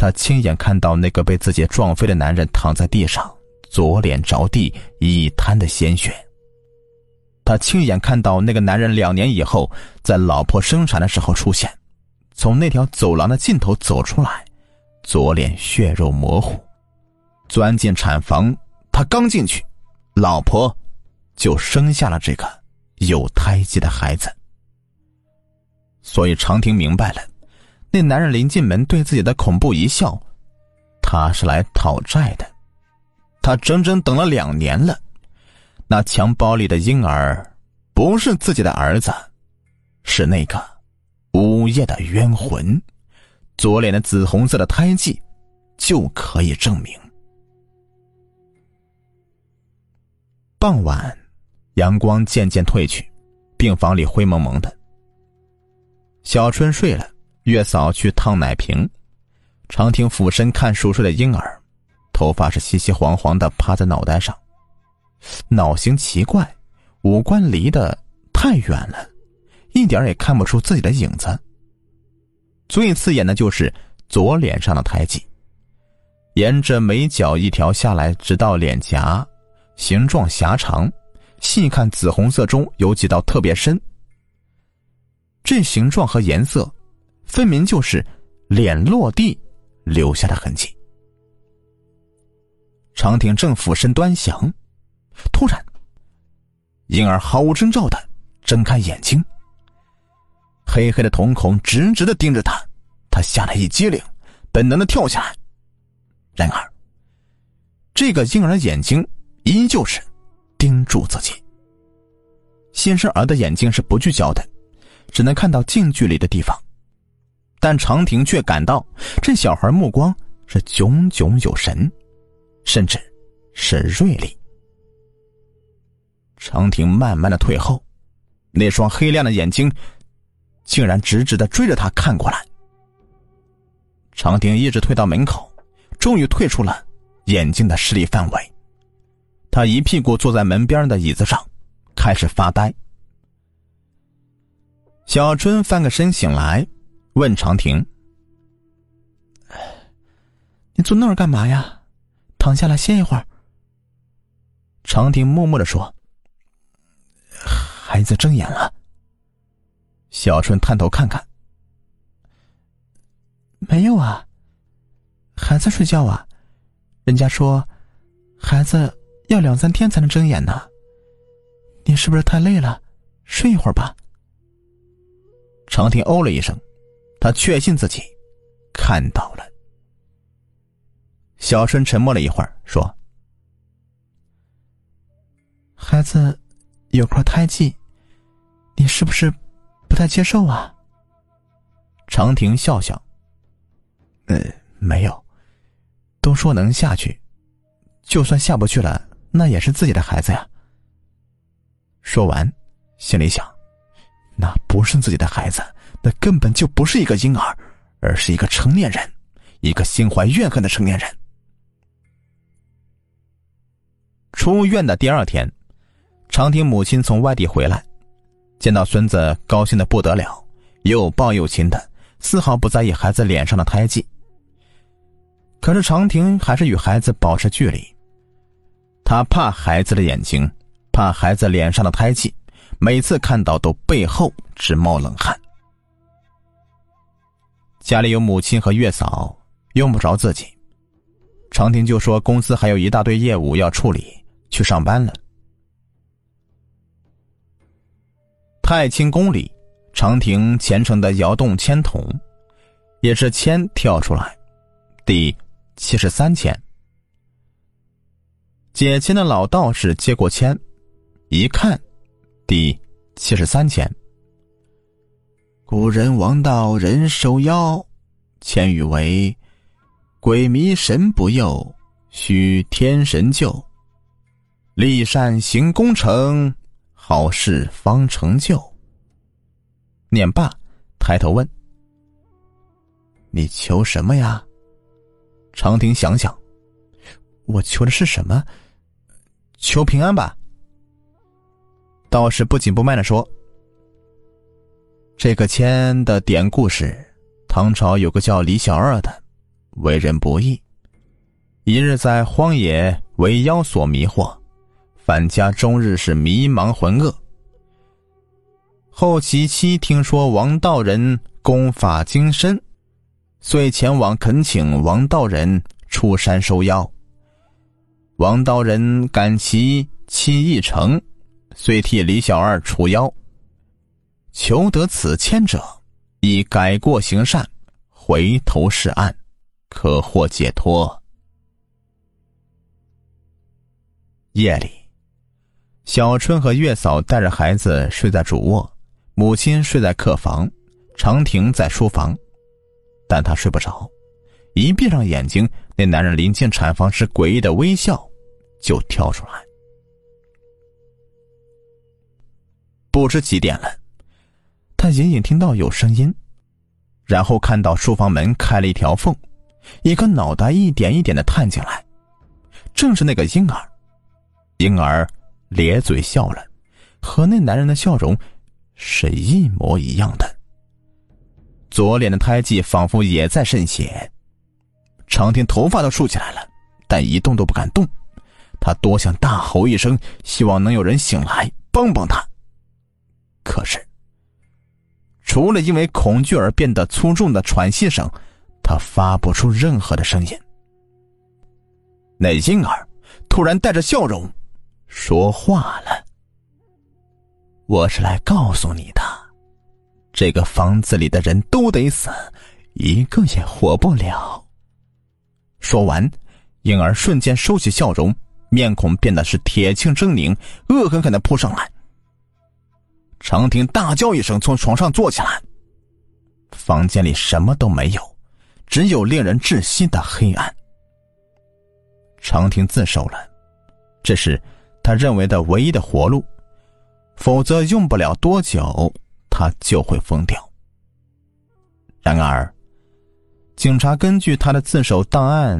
他亲眼看到那个被自己撞飞的男人躺在地上，左脸着地，一滩的鲜血。他亲眼看到那个男人两年以后，在老婆生产的时候出现，从那条走廊的尽头走出来，左脸血肉模糊，钻进产房。他刚进去，老婆就生下了这个有胎记的孩子。所以长亭明白了。那男人临进门对自己的恐怖一笑，他是来讨债的。他整整等了两年了，那襁褓里的婴儿不是自己的儿子，是那个午夜的冤魂。左脸的紫红色的胎记就可以证明。傍晚，阳光渐渐褪去，病房里灰蒙蒙的。小春睡了。月嫂去烫奶瓶，长亭俯身看熟睡的婴儿，头发是稀稀黄黄的趴在脑袋上，脑型奇怪，五官离得太远了，一点也看不出自己的影子。最刺眼的就是左脸上的胎记，沿着眉角一条下来，直到脸颊，形状狭长，细看紫红色中有几道特别深，这形状和颜色。分明就是脸落地留下的痕迹。长亭正俯身端详，突然，婴儿毫无征兆的睁开眼睛，黑黑的瞳孔直直的盯着他，他吓得一激灵，本能的跳下来。然而，这个婴儿眼睛依旧是盯住自己。新生儿的眼睛是不聚焦的，只能看到近距离的地方。但长亭却感到这小孩目光是炯炯有神，甚至是锐利。长亭慢慢的退后，那双黑亮的眼睛竟然直直的追着他看过来。长亭一直退到门口，终于退出了眼睛的视力范围。他一屁股坐在门边的椅子上，开始发呆。小春翻个身醒来。问长亭：“你坐那儿干嘛呀？躺下来歇一会儿。”长亭默默的说：“孩子睁眼了。”小春探头看看，没有啊，还在睡觉啊。人家说，孩子要两三天才能睁眼呢。你是不是太累了？睡一会儿吧。长亭哦了一声。他确信自己看到了。小春沉默了一会儿，说：“孩子有块胎记，你是不是不太接受啊？”长亭笑笑：“呃，没有，都说能下去，就算下不去了，那也是自己的孩子呀。”说完，心里想：“那不是自己的孩子。”那根本就不是一个婴儿，而是一个成年人，一个心怀怨恨的成年人。出院的第二天，长亭母亲从外地回来，见到孙子，高兴的不得了，又抱又亲的，丝毫不在意孩子脸上的胎记。可是长亭还是与孩子保持距离，他怕孩子的眼睛，怕孩子脸上的胎记，每次看到都背后直冒冷汗。家里有母亲和月嫂，用不着自己。长亭就说公司还有一大堆业务要处理，去上班了。太清宫里，长亭虔诚的摇动签筒，也是签跳出来，第七十三签。解签的老道士接过签，一看，第七十三签。古人王道人收妖，千语为：鬼迷神不佑，需天神救。立善行功成，好事方成就。念罢，抬头问：“你求什么呀？”长亭想想，我求的是什么？求平安吧。道士不紧不慢的说。这个签的典故是，唐朝有个叫李小二的，为人不易。一日在荒野为妖所迷惑，返家终日是迷茫浑噩。后其妻听说王道人功法精深，遂前往恳请王道人出山收妖。王道人感其妻意诚，遂替李小二除妖。求得此签者，以改过行善，回头是岸，可获解脱。夜里，小春和月嫂带着孩子睡在主卧，母亲睡在客房，长亭在书房，但他睡不着。一闭上眼睛，那男人临近产房时诡异的微笑就跳出来。不知几点了。他隐隐听到有声音，然后看到书房门开了一条缝，一个脑袋一点一点的探进来，正是那个婴儿。婴儿咧嘴笑了，和那男人的笑容是一模一样的。左脸的胎记仿佛也在渗血。长天头发都竖起来了，但一动都不敢动。他多想大吼一声，希望能有人醒来帮帮他。可是。除了因为恐惧而变得粗重的喘息声，他发不出任何的声音。那婴儿突然带着笑容说话了：“我是来告诉你的，这个房子里的人都得死，一个也活不了。”说完，婴儿瞬间收起笑容，面孔变得是铁青狰狞，恶狠狠的扑上来。长亭大叫一声，从床上坐起来。房间里什么都没有，只有令人窒息的黑暗。长亭自首了，这是他认为的唯一的活路，否则用不了多久，他就会疯掉。然而，警察根据他的自首档案，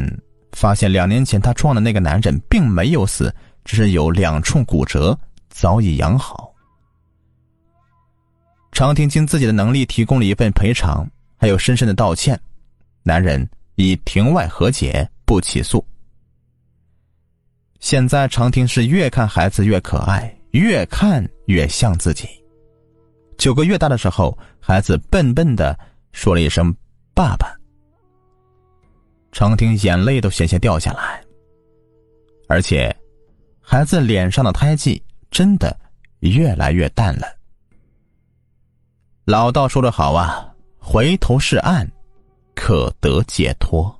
发现两年前他撞的那个男人并没有死，只是有两处骨折，早已养好。常婷尽自己的能力提供了一份赔偿，还有深深的道歉。男人以庭外和解，不起诉。现在常婷是越看孩子越可爱，越看越像自己。九个月大的时候，孩子笨笨的说了一声“爸爸”，常婷眼泪都险些掉下来。而且，孩子脸上的胎记真的越来越淡了。老道说的好啊，回头是岸，可得解脱。